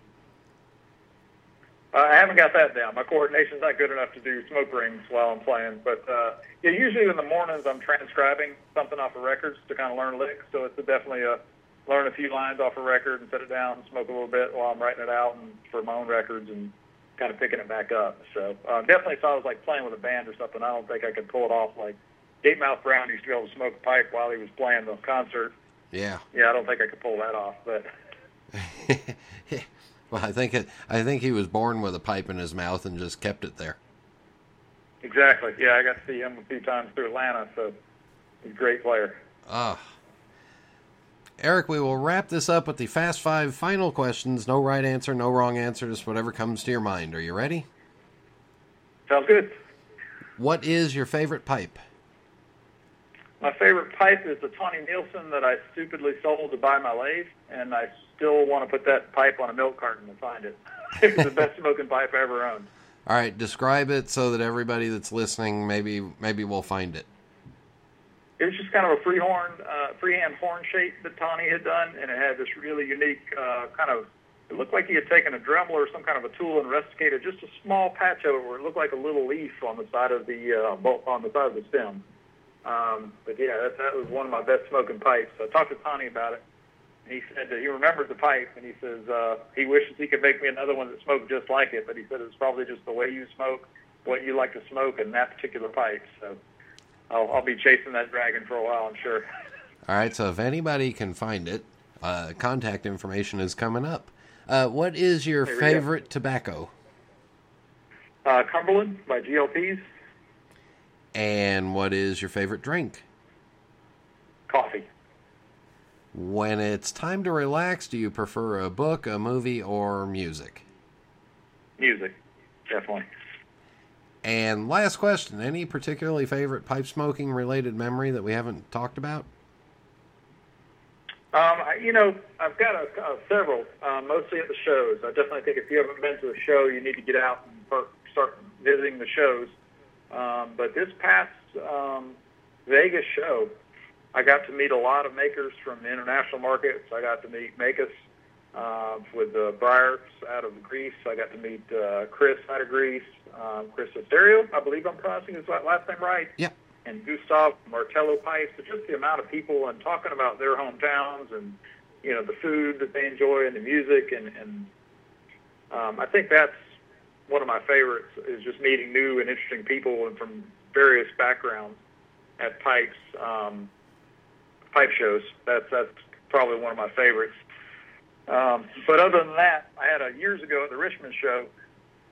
Uh, I haven't got that down. My coordination's not good enough to do smoke rings while I'm playing. But uh, yeah, usually in the mornings I'm transcribing something off of records to kind of learn licks. So it's definitely a learn a few lines off a record and set it down and smoke a little bit while I'm writing it out and for my own records and kind of picking it back up. So uh, definitely if I was like playing with a band or something, I don't think I could pull it off. Like Gatemouth Brown used to be able to smoke a pipe while he was playing the concert. Yeah. Yeah, I don't think I could pull that off. But Well, I think it, I think he was born with a pipe in his mouth and just kept it there. exactly, yeah, I got to see him a few times through Atlanta. So he's a great player. Ah. Eric, we will wrap this up with the fast five final questions. No right answer, no wrong answer, just whatever comes to your mind. Are you ready? Sounds good. What is your favorite pipe? My favorite pipe is the Tonni Nielsen that I stupidly sold to buy my lathe, and I still want to put that pipe on a milk carton and find it. it's the best smoking pipe I ever owned. All right, describe it so that everybody that's listening maybe maybe will find it. It was just kind of a freehorn, uh, freehand horn shape that Tonni had done, and it had this really unique uh, kind of. It looked like he had taken a Dremel or some kind of a tool and rusticated just a small patch of it where it looked like a little leaf on the side of the uh, on the side of the stem. Um, but yeah, that, that was one of my best smoking pipes. So I talked to Tonni about it. And he said that he remembered the pipe, and he says uh, he wishes he could make me another one that smoked just like it. But he said it's probably just the way you smoke, what you like to smoke, and that particular pipe. So I'll, I'll be chasing that dragon for a while, I'm sure. All right, so if anybody can find it, uh, contact information is coming up. Uh, what is your There we go. favorite tobacco? Uh, Cumberland by GLPs. And what is your favorite drink? Coffee. When it's time to relax, do you prefer a book, a movie, or music? Music. Definitely. And last question any particularly favorite pipe smoking related memory that we haven't talked about? Um, you know, I've got a, uh, several, uh, mostly at the shows. I definitely think if you haven't been to a show, you need to get out and start, visiting the shows. Um, but this past um, Vegas show, I got to meet a lot of makers from the international markets. I got to meet Makis uh, with uh, Briars out of Greece. I got to meet uh, Chris out of Greece, um, Chris Asterio, I believe I'm pronouncing his last name right Yep. and Gustav Martello Pipes. So just the amount of people and talking about their hometowns and you know the food that they enjoy and the music and and um, I think that's one of my favorites is just meeting new and interesting people and from various backgrounds at pipes um, pipe shows. That's that's probably one of my favorites. Um, but other than that, I had a years ago at the Richmond show.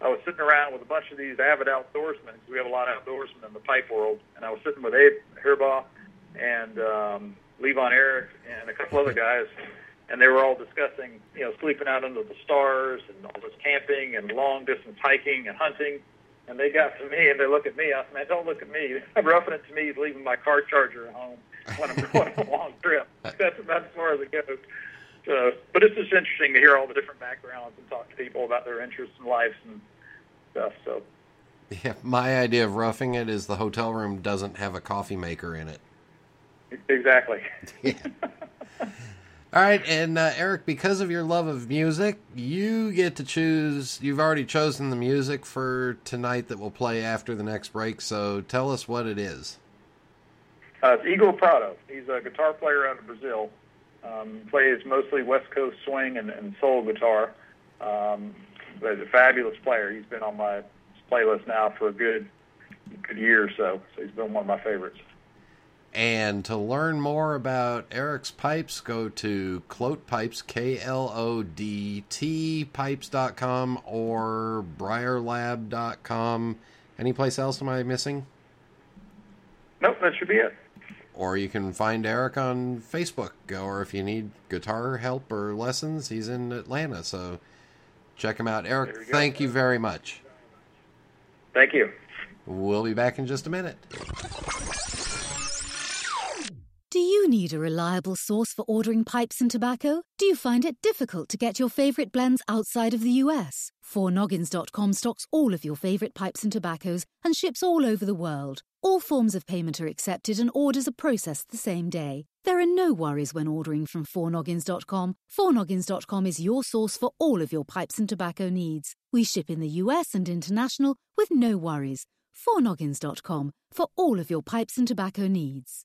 I was sitting around with a bunch of these avid outdoorsmen. We have a lot of outdoorsmen in the pipe world, and I was sitting with Abe Herbaugh and um, Lee Von Erck and a couple other guys, and they were all discussing, you know, sleeping out under the stars and all this camping and long distance hiking and hunting. And they got to me and they look at me. I said, "Man, don't look at me. I'm Roughing it to me leaving my car charger at home when I'm going on a long trip. That's about as far as it goes." So, but it's just interesting to hear all the different backgrounds and talk to people about their interests and lives and stuff. So, Yeah, my idea of roughing it is the hotel room doesn't have a coffee maker in it. exactly. All right, and uh, Eric, because of your love of music, you get to choose. You've already chosen the music for tonight that will play after the next break. So tell us what it is. Uh, it's Igor Prado. He's a guitar player out of Brazil. Um, plays mostly West Coast swing and, and soul guitar. Um, but he's a fabulous player. He's been on my playlist now for a good good year or so. So he's been one of my favorites. And to learn more about Eric's pipes, go to Klodt Pipes, K L O D T pipes.com or briarlab.com. Any place else am I missing? Nope, that should be it. Or you can find Eric on Facebook, or if you need guitar help or lessons, he's in Atlanta. So check him out. Eric, thank you very much. Thank you. We'll be back in just a minute. Do you need a reliable source for ordering pipes and tobacco? Do you find it difficult to get your favorite blends outside of the US? 4noggins.com stocks all of your favorite pipes and tobaccos and ships all over the world. All forms of payment are accepted and orders are processed the same day. There are no worries when ordering from 4noggins.com. 4noggins.com is your source for all of your pipes and tobacco needs. We ship in the US and international with no worries. 4noggins.com for all of your pipes and tobacco needs.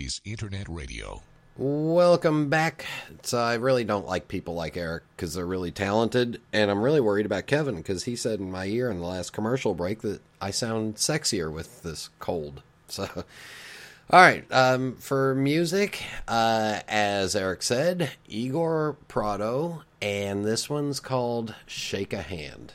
is Internet Radio. Welcome back. So I really don't like people like Eric because they're really talented, and I'm really worried about Kevin because he said in my ear in the last commercial break that I sound sexier with this cold. So, all right, um, for music, uh, as Eric said, Igor Prado, and this one's called "Shake a Hand."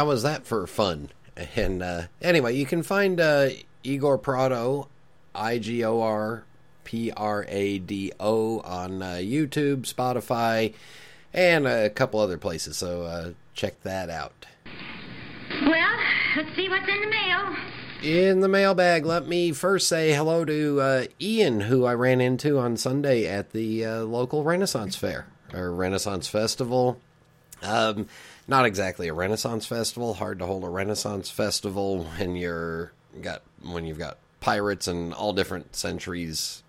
How was that for fun? And uh, anyway, you can find uh, Igor Prado, I G O R P R A D O, on uh, YouTube, Spotify, and a couple other places. So uh, check that out. Well, let's see what's in the mail. In the mailbag, let me first say hello to uh, Ian, who I ran into on Sunday at the uh, local Renaissance Fair or Renaissance Festival. Um, not exactly a Renaissance festival. Hard to hold a Renaissance festival when you're got when you've got pirates and all different centuries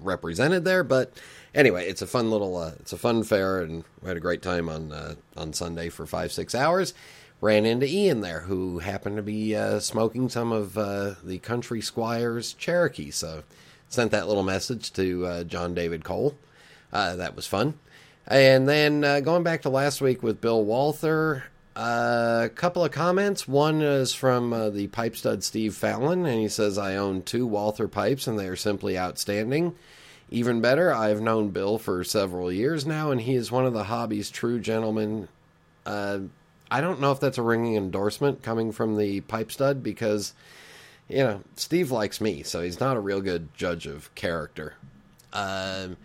represented there. But anyway, it's a fun little uh, it's a fun fair, and we had a great time on uh, on Sunday for five six hours. Ran into Ian there, who happened to be uh, smoking some of uh, the Country Squires Cherokee. So sent that little message to uh, John David Cole. Uh, that was fun. And then uh, going back to last week with Bill Walther, uh, a couple of comments. One is from uh, the pipe stud Steve Fallon, and he says, I own two Walther pipes, and they are simply outstanding. Even better, I've known Bill for several years now, and he is one of the hobby's true gentlemen. Uh, I don't know if that's a ringing endorsement coming from the pipe stud because, you know, Steve likes me, so he's not a real good judge of character. Um,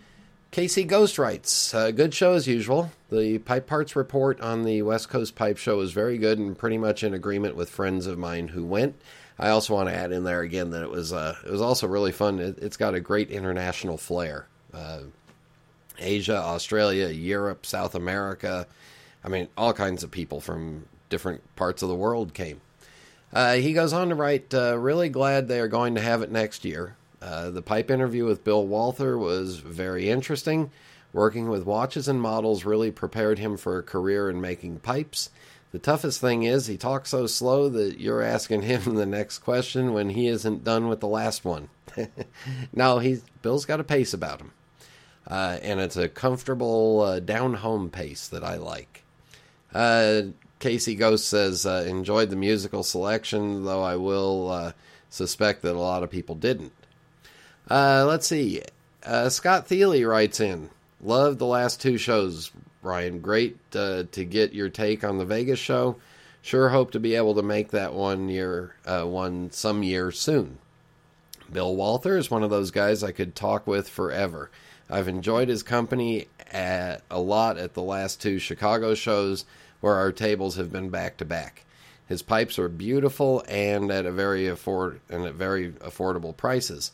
KC Ghost writes, uh, good show as usual. The pipe parts report on the West Coast Pipe Show was very good and pretty much in agreement with friends of mine who went. I also want to add in there again that it was uh, it was also really fun. It, it's got a great international flair. Uh, Asia, Australia, Europe, South America. I mean, all kinds of people from different parts of the world came. Uh, he goes on to write, uh, really glad they are going to have it next year. Uh, the pipe interview with Bill Walther was very interesting. Working with watches and models really prepared him for a career in making pipes. The toughest thing is he talks so slow that you're asking him the next question when he isn't done with the last one. no, he's Bill's got a pace about him, uh, and it's a comfortable uh, down home pace that I like. Uh, Casey Ghost says uh, enjoyed the musical selection, though I will uh, suspect that a lot of people didn't. Uh, let's see. Uh, Scott Thile writes in, "Loved the last two shows, Brian. Great uh, to get your take on the Vegas show. Sure hope to be able to make that one year, uh, one some year soon. Bill Walther is one of those guys I could talk with forever. I've enjoyed his company at, a lot at the last two Chicago shows, where our tables have been back to back. His pipes are beautiful and at a very afford and at very affordable prices."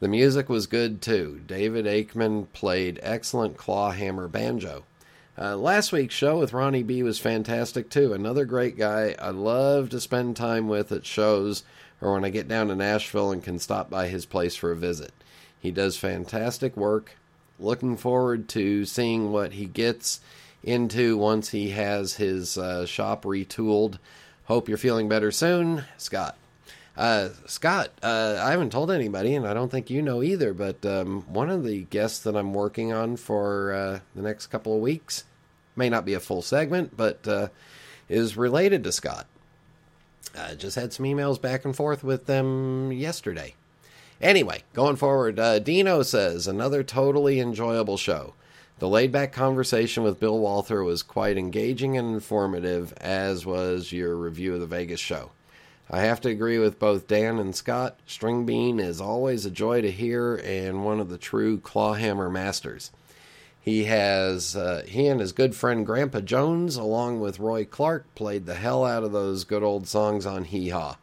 The music was good too. David Aikman played excellent clawhammer banjo. Uh, last week's show with Ronnie B was fantastic too. Another great guy I love to spend time with at shows or when I get down to Nashville and can stop by his place for a visit. He does fantastic work. Looking forward to seeing what he gets into once he has his uh, shop retooled. Hope you're feeling better soon, Scott. Uh, Scott, uh, I haven't told anybody, and I don't think you know either, but um, one of the guests that I'm working on for uh, the next couple of weeks may not be a full segment, but uh, is related to Scott. I just had some emails back and forth with them yesterday. Anyway, going forward, uh, Dino says another totally enjoyable show. The laid back conversation with Bill Walther was quite engaging and informative, as was your review of the Vegas show. I have to agree with both Dan and Scott. String Bean is always a joy to hear and one of the true clawhammer masters. He has uh, he and his good friend Grandpa Jones, along with Roy Clark, played the hell out of those good old songs on Hee Haw.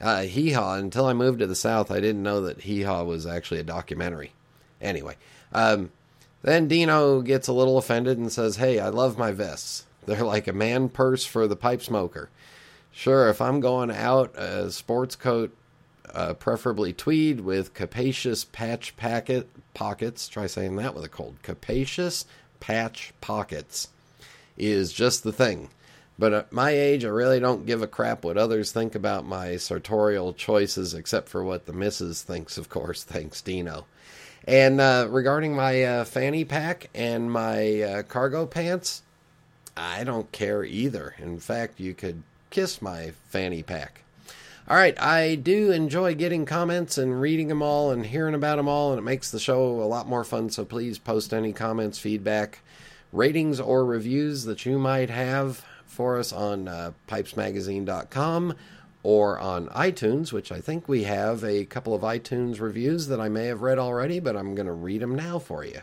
Uh, Hee Haw. Until I moved to the South, I didn't know that Hee Haw was actually a documentary. Anyway, um, then Dino gets a little offended and says, "Hey, I love my vests. They're like a man purse for the pipe smoker." Sure, if I'm going out, a sports coat uh, preferably tweed with capacious patch packet pockets. Try saying that with a cold. Capacious patch pockets is just the thing. But at my age, I really don't give a crap what others think about my sartorial choices, except for what the missus thinks, of course. Thanks, Dino. And uh, regarding my uh, fanny pack and my uh, cargo pants, I don't care either. In fact, you could kiss my fanny pack. All right, I do enjoy getting comments and reading them all and hearing about them all, and it makes the show a lot more fun. So please post any comments, feedback, ratings, or reviews that you might have for us on uh, pipesmagazine.com or on iTunes, which I think we have a couple of iTunes reviews that I may have read already, but I'm going to read them now for you.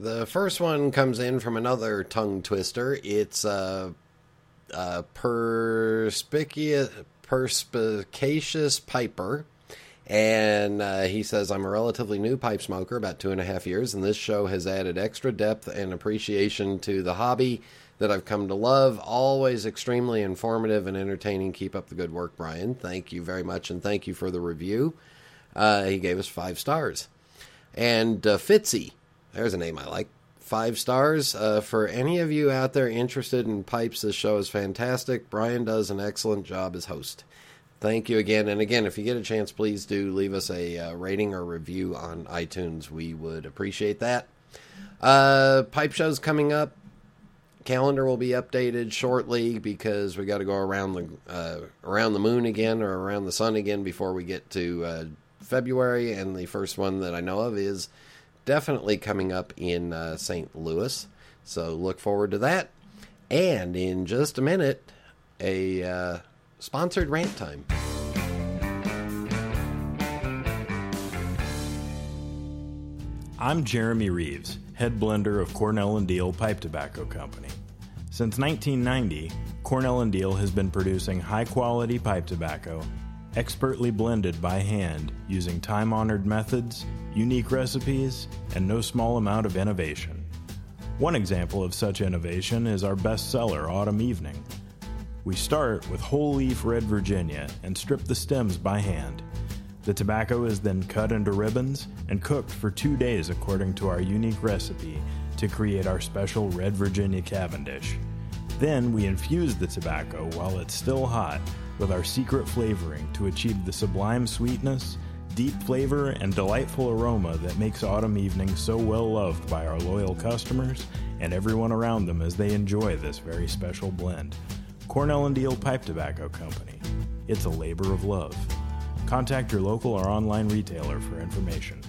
The first one comes in from another tongue twister. It's uh, uh, perspicuous, perspicacious piper. And uh, he says, I'm a relatively new pipe smoker, about two and a half years, and this show has added extra depth and appreciation to the hobby that I've come to love. Always extremely informative and entertaining. Keep up the good work, Brian. Thank you very much, and thank you for the review. Uh, he gave us five stars. And uh, Fitzy, there's a name I like. Five stars. Uh, for any of you out there interested in pipes, this show is fantastic. Brian does an excellent job as host. Thank you again. And again, if you get a chance, please do leave us a uh, rating or review on iTunes. We would appreciate that. Uh, pipe shows coming up. Calendar will be updated shortly because we got to go around the uh, around the moon again or around the sun again before we get to uh, February. And the first one that I know of is definitely coming up in uh, St. Louis. So look forward to that. And in just a minute, a uh, sponsored rant time. I'm Jeremy Reeves, head blender of Cornell and Diehl Pipe Tobacco Company. Since 1990, Cornell and Diehl has been producing high-quality pipe tobacco, expertly blended by hand using time-honored methods, unique recipes, and no small amount of innovation. One example of such innovation is our bestseller Autumn Evening. We start with whole leaf red Virginia and strip the stems by hand. The tobacco is then cut into ribbons and cooked for two days according to our unique recipe to create our special red Virginia Cavendish. Then we infuse the tobacco while it's still hot with our secret flavoring to achieve the sublime sweetness, deep flavor, and delightful aroma that makes Autumn evenings so well loved by our loyal customers and everyone around them as they enjoy this very special blend. Cornell and Diehl Pipe Tobacco Company. It's a labor of love. Contact your local or online retailer for information.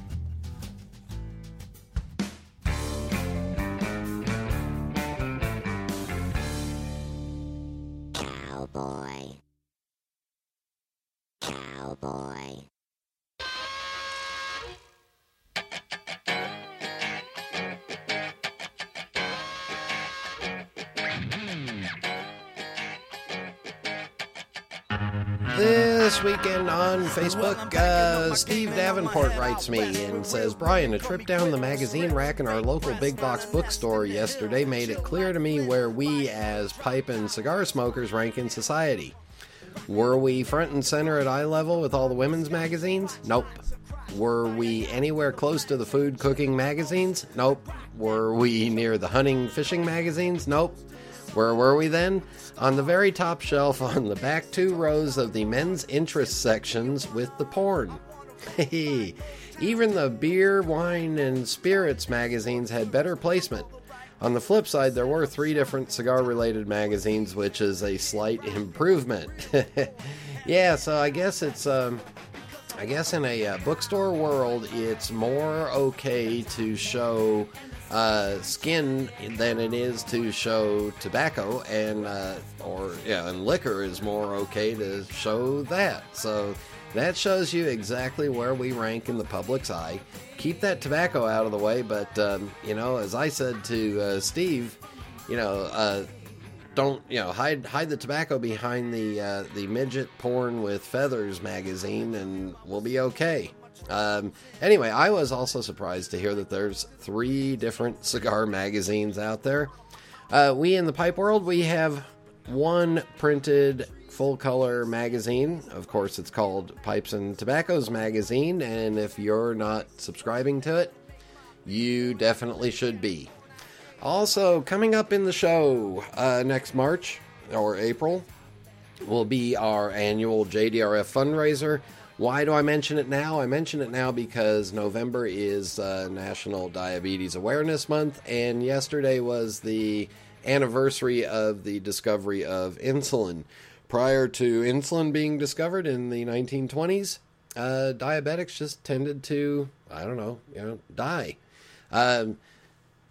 Facebook, uh, Steve Davenport writes me and says, Brian, a trip down the magazine rack in our local big box bookstore yesterday made it clear to me where we, as pipe and cigar smokers, rank in society. Were we front and center at eye level with all the women's magazines? Nope. Were we anywhere close to the food cooking magazines? Nope. Were we near the hunting fishing magazines? Nope. Where were we then? On the very top shelf on the back two rows of the men's interest sections with the porn. Hey, even the beer, wine, and spirits magazines had better placement. On the flip side, there were three different cigar related magazines, which is a slight improvement. yeah, so I guess it's. Um, I guess in a uh, bookstore world, it's more okay to show uh, skin than it is to show tobacco, and uh, or yeah, and liquor is more okay to show that. So that shows you exactly where we rank in the public's eye. Keep that tobacco out of the way, but um, you know, as I said to uh, Steve, you know. Uh, don't you know hide hide the tobacco behind the uh, the midget porn with feathers magazine and we'll be okay um, anyway i was also surprised to hear that there's three different cigar magazines out there uh, we in the pipe world we have one printed full color magazine. Of course, it's called Pipes and Tobaccos Magazine, and if you're not subscribing to it, you definitely should be. Also, coming up in the show uh, next March or April will be our annual JDRF fundraiser. Why do I mention it now? I mention it now because November is uh, National Diabetes Awareness Month, and yesterday was the anniversary of the discovery of insulin. Prior to insulin being discovered in the 1920s, uh, diabetics just tended to, I don't know, you know, die. Um,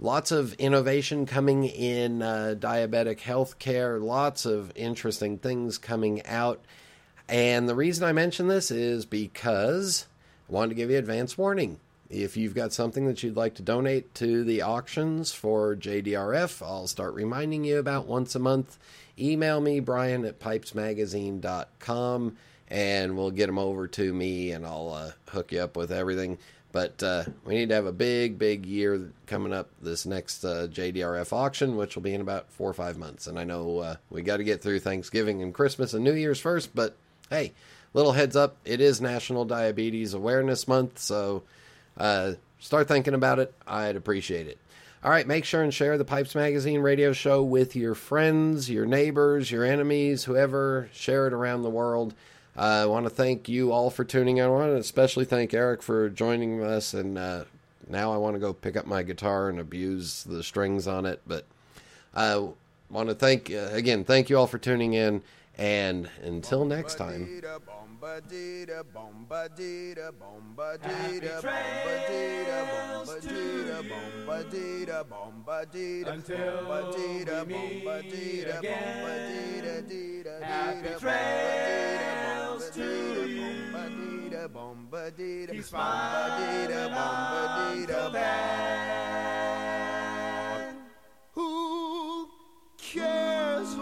lots of innovation coming in uh, diabetic health care, lots of interesting things coming out. And the reason I mention this is because I wanted to give you advance warning. If you've got something that you'd like to donate to the auctions for JDRF, I'll start reminding you about once a month. Email me, Brian at pipesmagazine.com, and we'll get them over to me and I'll uh, hook you up with everything. But uh, we need to have a big, big year coming up this next uh, JDRF auction, which will be in about four or five months. And I know uh, we got to get through Thanksgiving and Christmas and New Year's first, but hey, little heads up, it is National Diabetes Awareness Month, so uh, start thinking about it. I'd appreciate it. All right, make sure and share the Pipes Magazine radio show with your friends, your neighbors, your enemies, whoever. Share it around the world. Uh, I want to thank you all for tuning in. I want to especially thank Eric for joining us. And uh, now I want to go pick up my guitar and abuse the strings on it. But I want to thank, uh, again, thank you all for tuning in. And until next time. Who cares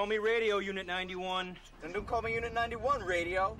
call me radio, Unit 91. And don't call me Unit 91, radio.